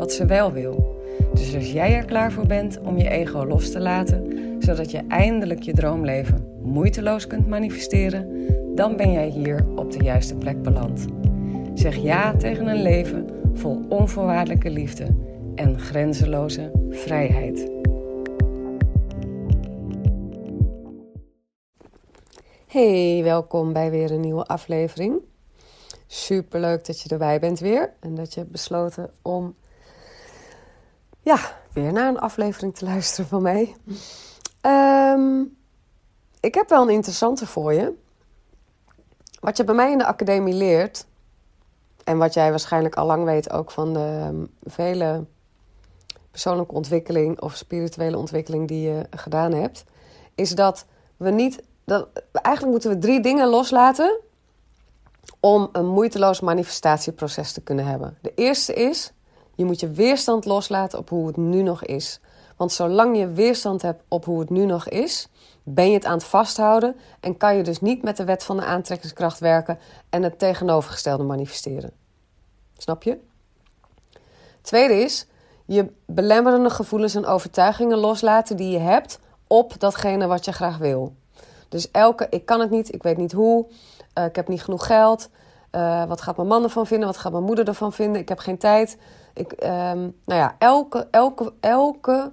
wat ze wel wil. Dus als jij er klaar voor bent om je ego los te laten, zodat je eindelijk je droomleven moeiteloos kunt manifesteren, dan ben jij hier op de juiste plek beland. Zeg ja tegen een leven vol onvoorwaardelijke liefde en grenzeloze vrijheid. Hey, welkom bij weer een nieuwe aflevering. Super leuk dat je erbij bent weer en dat je hebt besloten om ja, weer naar een aflevering te luisteren van mij. Ehm, ik heb wel een interessante voor je. Wat je bij mij in de academie leert, en wat jij waarschijnlijk al lang weet ook van de ehm, vele persoonlijke ontwikkeling of spirituele ontwikkeling die je gedaan hebt, is dat we niet. Dat, eigenlijk moeten we drie dingen loslaten om een moeiteloos manifestatieproces te kunnen hebben. De eerste is, je moet je weerstand loslaten op hoe het nu nog is. Want zolang je weerstand hebt op hoe het nu nog is, ben je het aan het vasthouden en kan je dus niet met de wet van de aantrekkingskracht werken en het tegenovergestelde manifesteren. Snap je? Tweede is je belemmerende gevoelens en overtuigingen loslaten die je hebt op datgene wat je graag wil. Dus elke, ik kan het niet, ik weet niet hoe, uh, ik heb niet genoeg geld, uh, wat gaat mijn man ervan vinden, wat gaat mijn moeder ervan vinden, ik heb geen tijd. Ik, um, nou ja, elke, elke, elke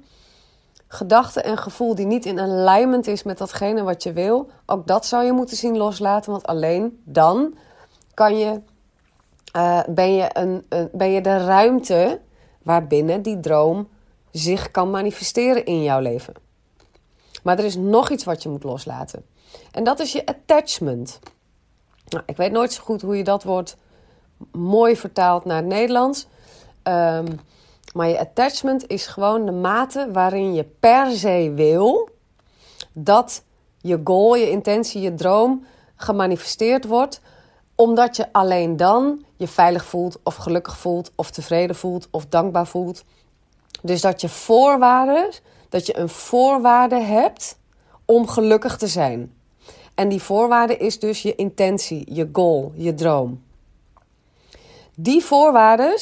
gedachte en gevoel die niet in alignment is met datgene wat je wil, ook dat zou je moeten zien loslaten, want alleen dan kan je uh, ben, je een, een, ben je de ruimte waarbinnen die droom zich kan manifesteren in jouw leven. Maar er is nog iets wat je moet loslaten. En dat is je attachment. Nou, ik weet nooit zo goed hoe je dat woord mooi vertaalt naar het Nederlands. Um, maar je attachment is gewoon de mate waarin je per se wil dat je goal, je intentie, je droom gemanifesteerd wordt omdat je alleen dan je veilig voelt, of gelukkig voelt, of tevreden voelt, of dankbaar voelt. Dus dat je voorwaarden, dat je een voorwaarde hebt om gelukkig te zijn. En die voorwaarde is dus je intentie, je goal, je droom. Die voorwaarden,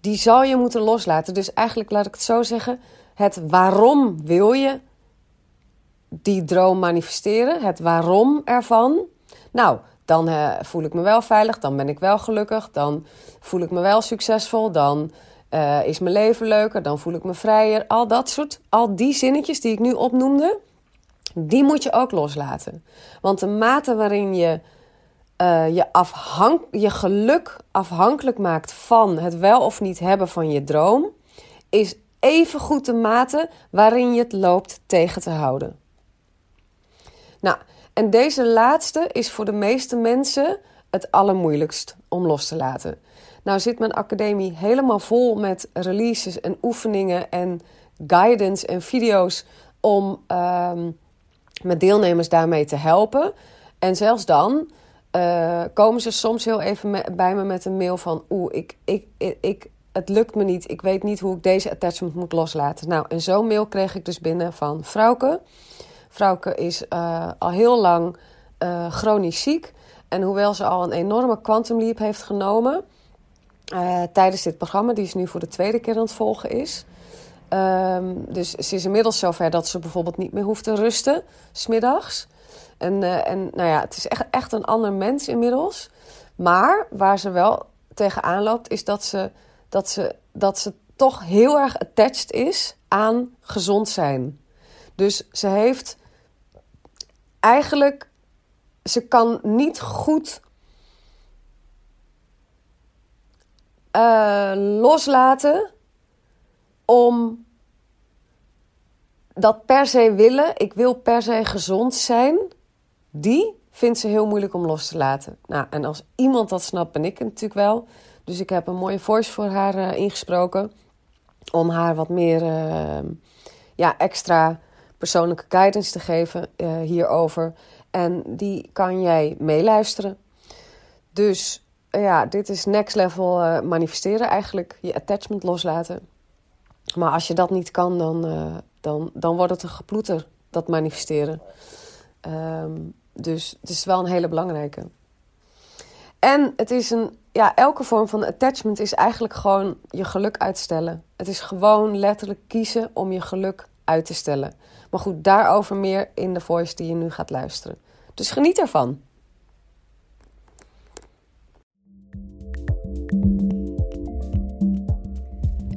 die zal je moeten loslaten. Dus eigenlijk laat ik het zo zeggen: het waarom wil je die droom manifesteren, het waarom ervan. Nou, dan uh, voel ik me wel veilig, dan ben ik wel gelukkig, dan voel ik me wel succesvol, dan uh, is mijn leven leuker, dan voel ik me vrijer. Al dat soort, al die zinnetjes die ik nu opnoemde, die moet je ook loslaten. Want de mate waarin je uh, je, je geluk afhankelijk maakt van het wel of niet hebben van je droom, is even goed de mate waarin je het loopt tegen te houden. Nou, en deze laatste is voor de meeste mensen het allermoeilijkst om los te laten. Nou zit mijn academie helemaal vol met releases en oefeningen en guidance en video's om um, met deelnemers daarmee te helpen. En zelfs dan uh, komen ze soms heel even bij me met een mail van: Oeh, ik, ik, ik, het lukt me niet. Ik weet niet hoe ik deze attachment moet loslaten. Nou, en zo'n mail kreeg ik dus binnen van Vrouwke. Vrouwke is uh, al heel lang uh, chronisch ziek. En hoewel ze al een enorme quantum leap heeft genomen tijdens dit programma, die is nu voor de tweede keer aan het volgen is. Um, dus ze is inmiddels zover dat ze bijvoorbeeld niet meer hoeft te rusten, smiddags. En, en nou ja, het is echt, echt een ander mens inmiddels. Maar waar ze wel tegenaan loopt, is dat ze, dat, ze, dat ze toch heel erg attached is aan gezond zijn. Dus ze heeft eigenlijk, ze kan niet goed uh, loslaten om dat per se willen. Ik wil per se gezond zijn. Die vindt ze heel moeilijk om los te laten. Nou, en als iemand dat snapt, ben ik het natuurlijk wel. Dus ik heb een mooie voice voor haar uh, ingesproken. om haar wat meer ehm, ja, extra persoonlijke guidance te geven uh, hierover. En die kan jij meeluisteren. Dus ja, dit is next level uh, manifesteren eigenlijk. Je attachment loslaten. Maar als je dat niet kan, dan, uh, dan, dan wordt het een geploeter, dat manifesteren. Um, dus het is wel een hele belangrijke. En het is een, ja, elke vorm van attachment is eigenlijk gewoon je geluk uitstellen. Het is gewoon letterlijk kiezen om je geluk uit te stellen. Maar goed, daarover meer in de voice die je nu gaat luisteren. Dus geniet ervan.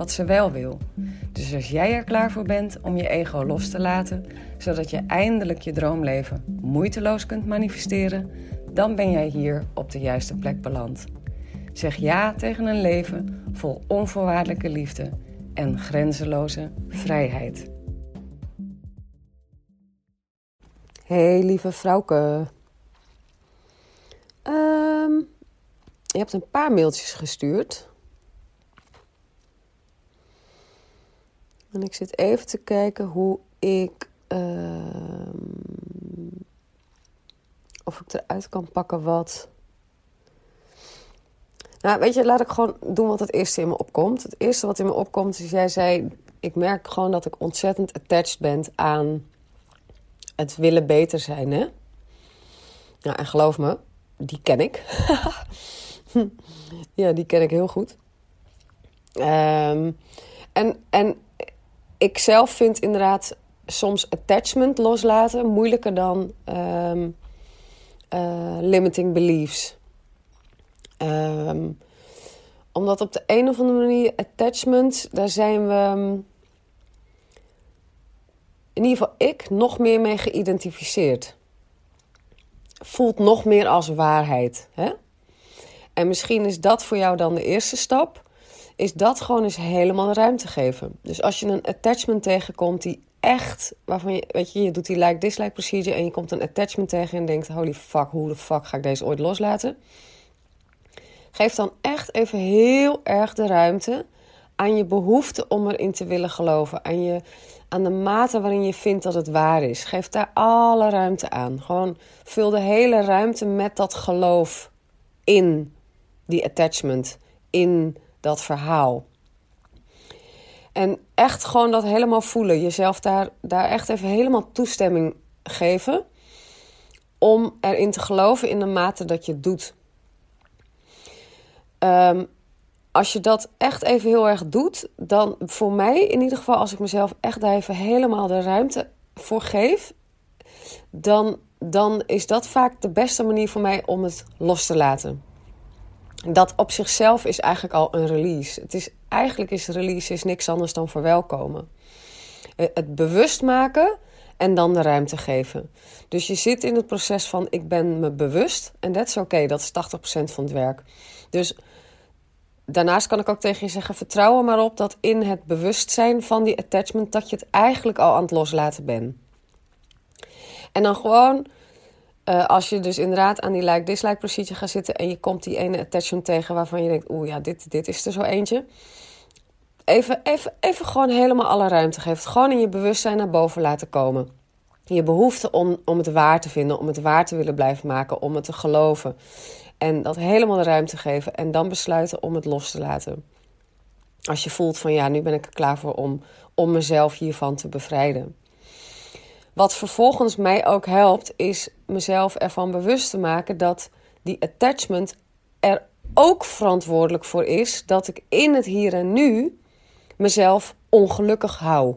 wat ze wel wil. Dus als jij er klaar voor bent om je ego los te laten, zodat je eindelijk je droomleven moeiteloos kunt manifesteren, dan ben jij hier op de juiste plek beland. Zeg ja tegen een leven vol onvoorwaardelijke liefde en grenzeloze vrijheid. Hey lieve vrouwke. Um, je hebt een paar mailtjes gestuurd. En ik zit even te kijken hoe ik. Uh, of ik eruit kan pakken wat. Nou, weet je, laat ik gewoon doen wat het eerste in me opkomt. Het eerste wat in me opkomt is, jij zei... Ik merk gewoon dat ik ontzettend attached ben aan het willen beter zijn, hè? Nou, en geloof me, die ken ik. ja, die ken ik heel goed. Um, en, en ik zelf vind inderdaad soms attachment loslaten moeilijker dan um, uh, limiting beliefs. Um, omdat op de een of andere manier attachment, daar zijn we, ehm, in ieder geval ik, nog meer mee geïdentificeerd. Voelt nog meer als waarheid. Hè? En misschien is dat voor jou dan de eerste stap is dat gewoon eens helemaal ruimte geven. Dus als je een attachment tegenkomt die echt, waarvan je, weet je, je doet die like-dislike procedure en je komt een attachment tegen en denkt: holy fuck, hoe de fuck ga ik deze ooit loslaten? Geef dan echt even heel erg de ruimte aan je behoefte om erin te willen geloven. Aan, je, aan de mate waarin je vindt dat het waar is. Geef daar alle ruimte aan. Gewoon vul de hele ruimte met dat geloof in die attachment. In dat verhaal. En echt gewoon dat helemaal voelen. Jezelf daar, daar echt even helemaal toestemming geven. Om erin te geloven in de mate dat je het doet. Um, als je dat echt even heel erg doet, dan voor mij in ieder geval, als ik mezelf echt daar even helemaal de ruimte voor geef, dan, dan is dat vaak de beste manier voor mij om het los te laten dat op zichzelf is eigenlijk al een release. Het is, eigenlijk is release is niks anders dan verwelkomen. Eh, het bewust maken en dan de ruimte geven. Dus je zit in het proces van ik ben me bewust en dat is oké, dat is 80% van het werk. Dus daarnaast kan ik ook tegen je zeggen: vertrouw er maar op dat in het bewustzijn van die attachment dat je het eigenlijk al aan het loslaten bent. En dan gewoon uh, als je dus inderdaad aan die like-dislike procedure gaat zitten en je komt die ene attachment tegen waarvan je denkt, oeh ja, dit, dit is er zo eentje. Even, even, even gewoon helemaal alle ruimte geven. Gewoon in je bewustzijn naar boven laten komen. Je behoefte om, om het waar te vinden, om het waar te willen blijven maken, om het te geloven. En dat helemaal de ruimte geven en dan besluiten om het los te laten. Als je voelt van ja, nu ben ik er klaar voor om, om mezelf hiervan te bevrijden. Wat vervolgens mij ook helpt, is mezelf ervan bewust te maken dat die attachment er ook verantwoordelijk voor is dat ik in het hier en nu mezelf ongelukkig hou.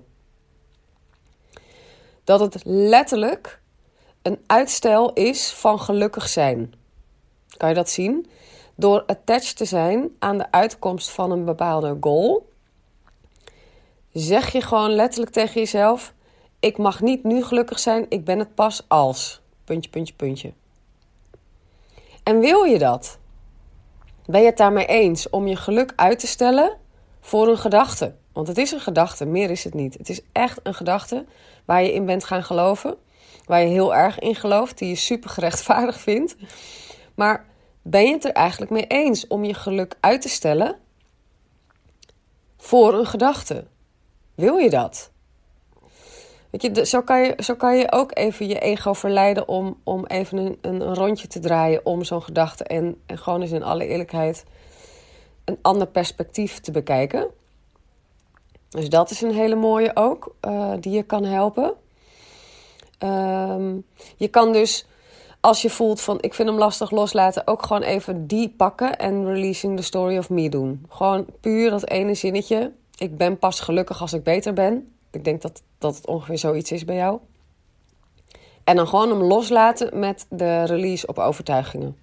Dat het letterlijk een uitstel is van gelukkig zijn. Kan je dat zien? Door attached te zijn aan de uitkomst van een bepaalde goal, zeg je gewoon letterlijk tegen jezelf: Ik mag niet nu gelukkig zijn, ik ben het pas als. Puntje, puntje, puntje. En wil je dat? Ben je het daarmee eens om je geluk uit te stellen voor een gedachte? Want het is een gedachte, meer is het niet. Het is echt een gedachte waar je in bent gaan geloven, waar je heel erg in gelooft, die je super gerechtvaardigd vindt. Maar ben je het er eigenlijk mee eens om je geluk uit te stellen voor een gedachte? Wil je dat? Weet je, zo kan je, ook even je ego verleiden om, om even een, een rondje te draaien om zo'n gedachte en, en gewoon eens in alle eerlijkheid een ander perspectief te bekijken. Dus dat is een hele mooie ook, uh, die je kan helpen. Um, je kan dus, als je voelt van ik vind hem lastig loslaten, ook gewoon even die pakken en releasing the story of me doen. Gewoon puur dat ene zinnetje. Ik ben pas gelukkig als ik beter ben. Ik denk dat, dat het ongeveer zoiets is bij jou. En dan gewoon hem loslaten met de release op overtuigingen.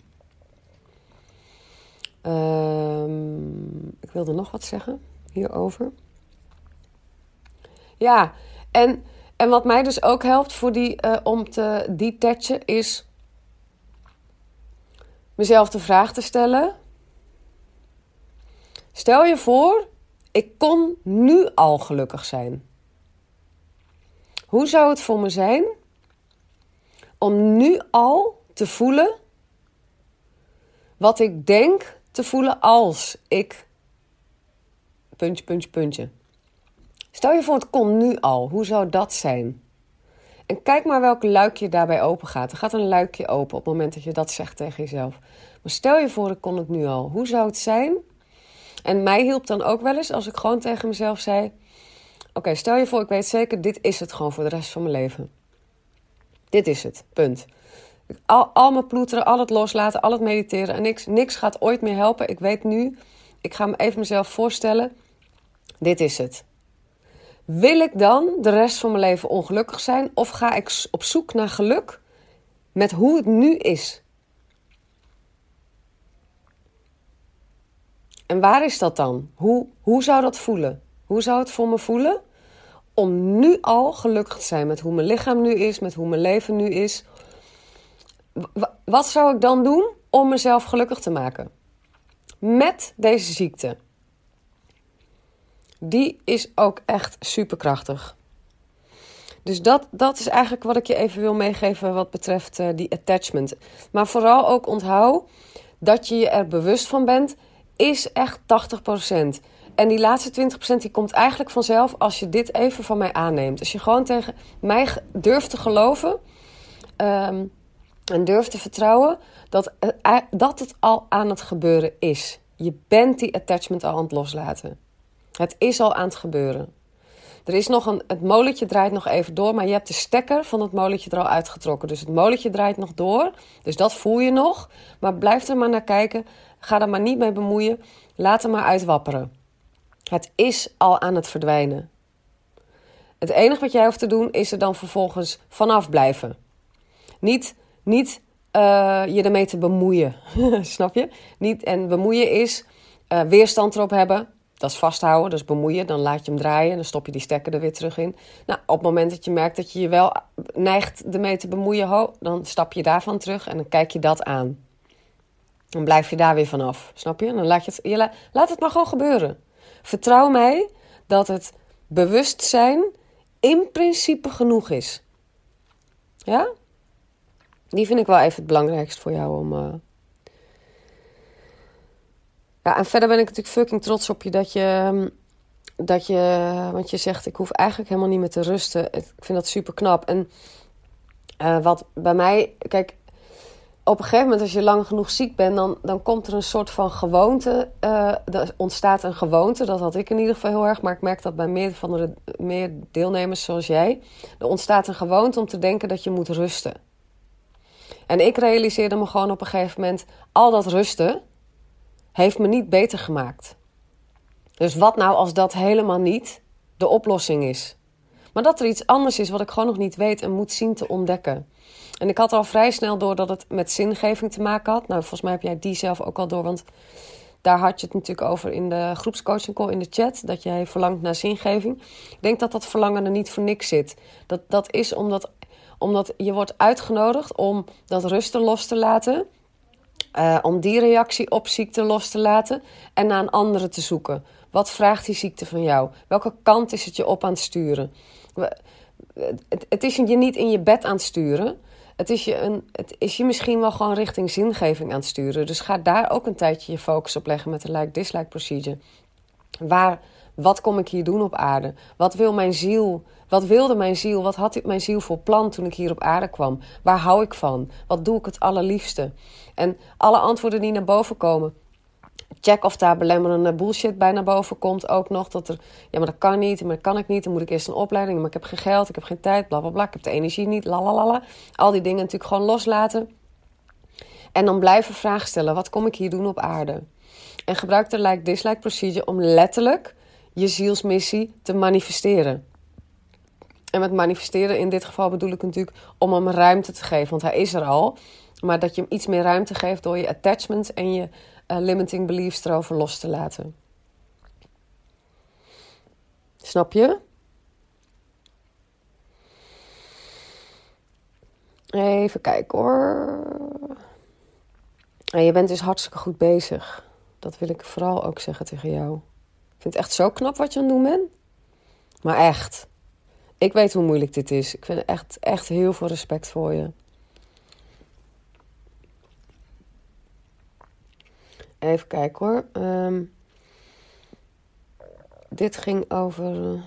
Um, ik wilde nog wat zeggen hierover. Ja, en, en wat mij dus ook helpt voor die, uh, om te detachen is mezelf de vraag te stellen. Stel je voor, ik kon nu al gelukkig zijn. Hoe zou het voor me zijn om nu al te voelen wat ik denk te voelen als ik. Puntje, puntje, puntje. Stel je voor, het kon nu al. Hoe zou dat zijn? En kijk maar welk luikje daarbij open gaat. Er gaat een luikje open op het moment dat je dat zegt tegen jezelf. Maar stel je voor, ik kon het nu al. Hoe zou het zijn? En mij hielp dan ook wel eens als ik gewoon tegen mezelf zei: Oké, stel je voor, ik weet zeker, dit is het gewoon voor de rest van mijn leven. Dit is het, punt. Al, al mijn ploeteren, al het loslaten, al het mediteren en niks, niks gaat ooit meer helpen. Ik weet nu, ik ga me even mezelf voorstellen, dit is het. Wil ik dan de rest van mijn leven ongelukkig zijn of ga ik op zoek naar geluk met hoe het nu is? En waar is dat dan? Hoe, hoe zou dat voelen? Hoe zou het voor me voelen om nu al gelukkig te zijn met hoe mijn lichaam nu is, met hoe mijn leven nu is? wat zou ik dan doen om mezelf gelukkig te maken? Met deze ziekte. Die is ook echt superkrachtig. Dus dat, dat is eigenlijk wat ik je even wil meegeven wat betreft uh, die attachment. Maar vooral ook onthoud dat je je er bewust van bent, is echt 80%. En die laatste 20% die komt eigenlijk vanzelf als je dit even van mij aanneemt. Als je gewoon tegen mij durft te geloven um, en durft te vertrouwen dat, uh, dat het al aan het gebeuren is. Je bent die attachment al aan het loslaten. Het is al aan het gebeuren. Er is nog een, het molentje draait nog even door, maar je hebt de stekker van het molentje er al uitgetrokken. Dus het molentje draait nog door. Dus dat voel je nog. Maar blijf er maar naar kijken. Ga er maar niet mee bemoeien. Laat er maar uitwapperen. Het is al aan het verdwijnen. Het enige wat jij hoeft te doen is er dan vervolgens vanaf blijven. Niet, niet uh, je ermee te bemoeien. Snap je? Niet, en bemoeien is uh, weerstand erop hebben. Dat is vasthouden, dus bemoeien. Dan laat je hem draaien en dan stop je die stekker er weer terug in. Nou, op het moment dat je merkt dat je je wel neigt ermee te bemoeien, dan stap je daarvan terug en dan kijk je dat aan. Dan blijf je daar weer vanaf. Snap je? Dan laat, je het, laat het maar gewoon gebeuren. Vertrouw mij dat het bewustzijn in principe genoeg is. Ja? Die vind ik wel even het belangrijkst voor jou om. Uh... Ja, en verder ben ik natuurlijk fucking trots op je dat je. Ehm, dat je. Want je zegt, ik hoef eigenlijk helemaal niet meer te rusten. Ik vind dat super knap. En uh, wat bij mij. Kijk, op een gegeven moment, als je lang genoeg ziek bent, dan, dan komt er een soort van gewoonte. Uh, er ontstaat een gewoonte. Dat had ik in ieder geval heel erg. Maar ik merk dat bij meer, van de, meer deelnemers zoals jij. Er ontstaat een gewoonte om te denken dat je moet rusten. En ik realiseerde me gewoon op een gegeven moment, al dat rusten heeft me niet beter gemaakt. Dus wat nou als dat helemaal niet de oplossing is? Maar dat er iets anders is wat ik gewoon nog niet weet en moet zien te ontdekken. En ik had al vrij snel door dat het met zingeving te maken had. Nou, volgens mij heb jij die zelf ook al door. Want daar had je het natuurlijk over in de groepscoaching call in de chat. Dat jij verlangt naar zingeving. Ik denk dat dat verlangen er niet voor niks zit. Dat, dat is omdat, omdat je wordt uitgenodigd om dat rusten los te laten. Uh, om die reactie op ziekte los te laten en naar een andere te zoeken. Wat vraagt die ziekte van jou? Welke kant is het je op aan het sturen? Het, het is je niet in je bed aan het sturen het is, je een, het is je misschien wel gewoon richting zingeving aan het sturen. Dus ga daar ook een tijdje je focus op leggen met de like-dislike procedure. Waar, wat kom ik hier doen op aarde? Wat wil mijn ziel? Wat wilde mijn ziel? Wat had mijn ziel voor plan toen ik hier op aarde kwam? Waar hou ik van? Wat doe ik het allerliefste? En alle antwoorden die naar boven komen, check of daar belemmerende bullshit bij naar boven komt ook nog. Dat er, ja, maar dat kan niet, maar dat kan ik niet. Dan moet ik eerst een opleiding, maar ik heb geen geld, ik heb geen tijd, bla bla bla. Ik heb de energie niet, la Al die dingen natuurlijk gewoon loslaten. En dan blijven vragen stellen. Wat kom ik hier doen op aarde? En gebruik de like-dislike procedure om letterlijk je zielsmissie te manifesteren. En met manifesteren in dit geval bedoel ik natuurlijk om hem ruimte te geven, want hij is er al. Maar dat je hem iets meer ruimte geeft door je attachments en je uh, limiting beliefs erover los te laten. Snap je? Even kijken hoor. En je bent dus hartstikke goed bezig. Dat wil ik vooral ook zeggen tegen jou. Ik vind het echt zo knap wat je aan het doen bent. Maar echt. Ik weet hoe moeilijk dit is. Ik vind echt, echt heel veel respect voor je. Even kijken hoor. Ehm, dit ging over. Uh...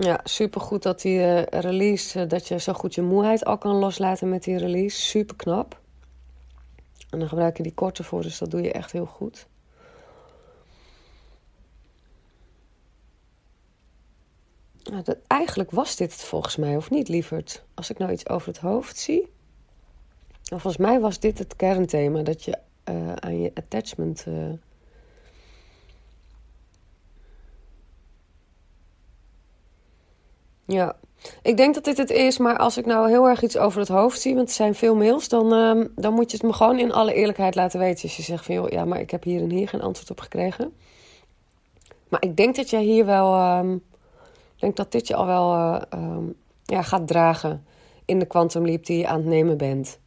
Ja, supergoed dat die uh, release, uh, dat je zo goed je moeheid al kan loslaten met die release. Super knap. En dan gebruik je die korte voor, dus dat doe je echt heel goed. Nou, dat, eigenlijk was dit het volgens mij, of niet, lieverd? Als ik nou iets over het hoofd zie. volgens mij was dit het kernthema, dat je uh, aan je attachment. Uh... Ja, ik denk dat dit het is, maar als ik nou heel erg iets over het hoofd zie, want er zijn veel mails, dan, uh, dan moet je het me gewoon in alle eerlijkheid laten weten. Als je zegt van joh, ja, maar ik heb hier en hier geen antwoord op gekregen. Maar ik denk dat jij hier wel. Ehm, denk dat dit je al wel uh, um, ja, gaat dragen in de quantum die je aan het nemen bent.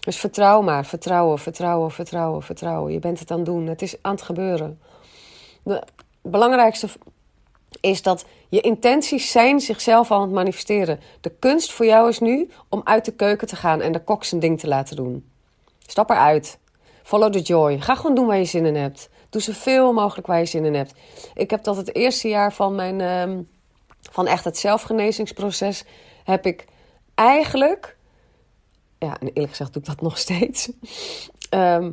Dus vertrouw maar, vertrouwen, vertrouwen, vertrouwen, vertrouwen. Je bent het aan het doen, het is aan het gebeuren. De belangrijkste is dat je intenties zijn zichzelf aan het manifesteren. De kunst voor jou is nu om uit de keuken te gaan en de kok zijn ding te laten doen. Stap eruit. Follow the joy. Ga gewoon doen waar je zin in hebt. Doe zoveel mogelijk waar je zin in hebt. Ik heb dat het eerste jaar van mijn... Van echt het zelfgenezingsproces heb ik eigenlijk, ja, eerlijk gezegd doe ik dat nog steeds. Ehm,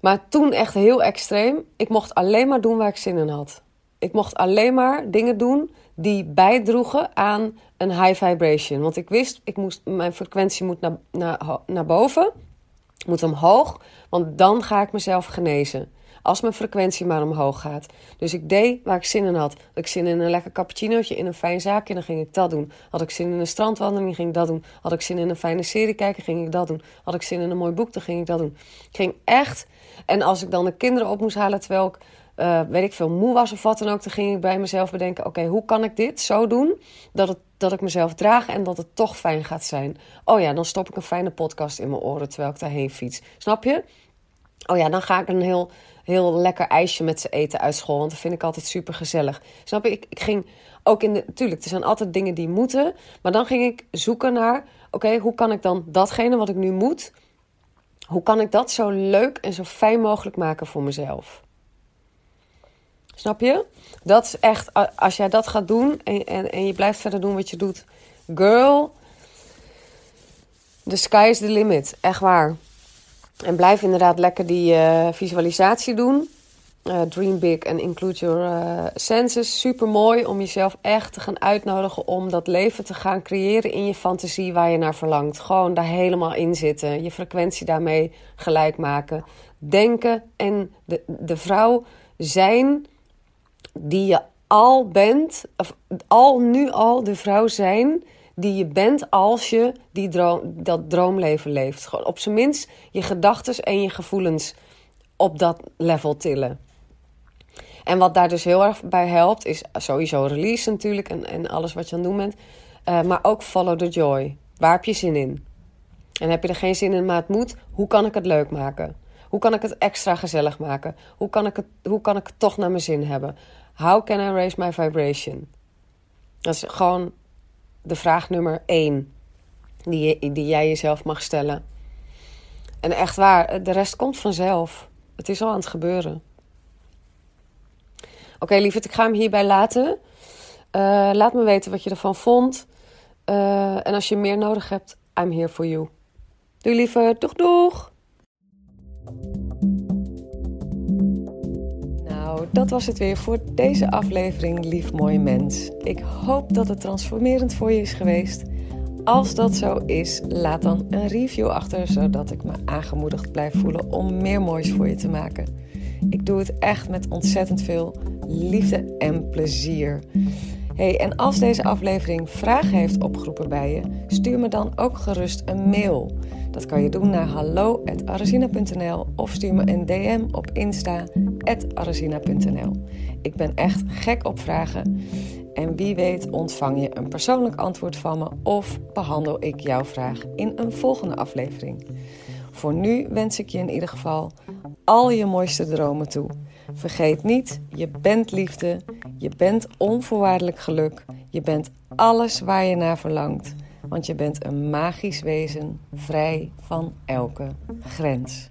maar toen echt heel extreem. Ik mocht alleen maar doen waar ik zin in had. Ik mocht alleen maar dingen doen die bijdroegen aan een high vibration. Want ik wist, ik moest, mijn frequentie moet naar, naar, naar boven, moet omhoog, want dan ga ik mezelf genezen. Als mijn frequentie maar omhoog gaat. Dus ik deed waar ik zin in had. Had ik zin in een lekker cappuccinootje in een fijn zaakje, dan ging ik dat doen. Had ik zin in een strandwandeling, ging ik dat doen. Had ik zin in een fijne serie kijken, ging ik dat doen. Had ik zin in een mooi boek, dan ging ik dat doen. Ik ging echt. En als ik dan de kinderen op moest halen terwijl ik. Uh, weet ik veel, moe was of wat dan ook, dan ging ik bij mezelf bedenken: oké, hoe kan ik dit zo doen dat, het, dat ik mezelf draag en dat het toch fijn gaat zijn? Oh ja, dan stop ik een fijne podcast in mijn oren terwijl ik daarheen fiets. Snap je? Oh ja, dan ga ik een heel heel lekker ijsje met ze eten uit school. Want dat vind ik altijd super gezellig. Snap je? Ik, ik ging ook in de. Tuurlijk, er zijn altijd dingen die moeten. Maar dan ging ik zoeken naar. Oké, hoe kan ik dan datgene wat ik nu moet. Hoe kan ik dat zo leuk en zo fijn mogelijk maken voor mezelf? Snap je? Dat is echt, als jij dat gaat doen en, en, en je blijft verder doen wat je doet. Girl, the sky is the limit. Echt waar. En blijf inderdaad lekker die uh, visualisatie doen. Uh, dream big and include your uh, senses. Super mooi om jezelf echt te gaan uitnodigen om dat leven te gaan creëren in je fantasie waar je naar verlangt. Gewoon daar helemaal in zitten. Je frequentie daarmee gelijk maken. Denken en de, de vrouw zijn die je al bent, of al nu al de vrouw zijn die je bent als je die droom, dat droomleven leeft. Gewoon op zijn minst je gedachten en je gevoelens op dat level tillen. En wat daar dus heel erg bij helpt, is sowieso release natuurlijk en, en alles wat je aan het doen bent. Uh, maar ook follow the joy. Waar heb je zin in? En heb je er geen zin in, maar het moet, hoe kan ik het leuk maken? Hoe kan ik het extra gezellig maken? Hoe kan ik het, hoe kan ik het toch naar mijn zin hebben? How can I raise my vibration? Dat is gewoon de vraag nummer één die, die jij jezelf mag stellen. En echt waar, de rest komt vanzelf. Het is al aan het gebeuren. Oké, okay, ik ga hem hierbij laten. Uh, laat me weten wat je ervan vond. Uh, en als je meer nodig hebt, I'm here for you. Doei lieve, doeg doeg! Nou, dat was het weer voor deze aflevering, lief mooi mens. Ik hoop dat het transformerend voor je is geweest. Als dat zo is, laat dan een review achter, zodat ik me aangemoedigd blijf voelen om meer moois voor je te maken. Ik doe het echt met ontzettend veel liefde en plezier. Hey, en als deze aflevering vragen heeft opgeroepen bij je, stuur me dan ook gerust een mail. Dat kan je doen naar hallo.arazina.nl of stuur me een DM op insta.arazina.nl. Ik ben echt gek op vragen. En wie weet ontvang je een persoonlijk antwoord van me of behandel ik jouw vraag in een volgende aflevering. Voor nu wens ik je in ieder geval al je mooiste dromen toe. Vergeet niet, je bent liefde, je bent onvoorwaardelijk geluk, je bent alles waar je naar verlangt, want je bent een magisch wezen, vrij van elke grens.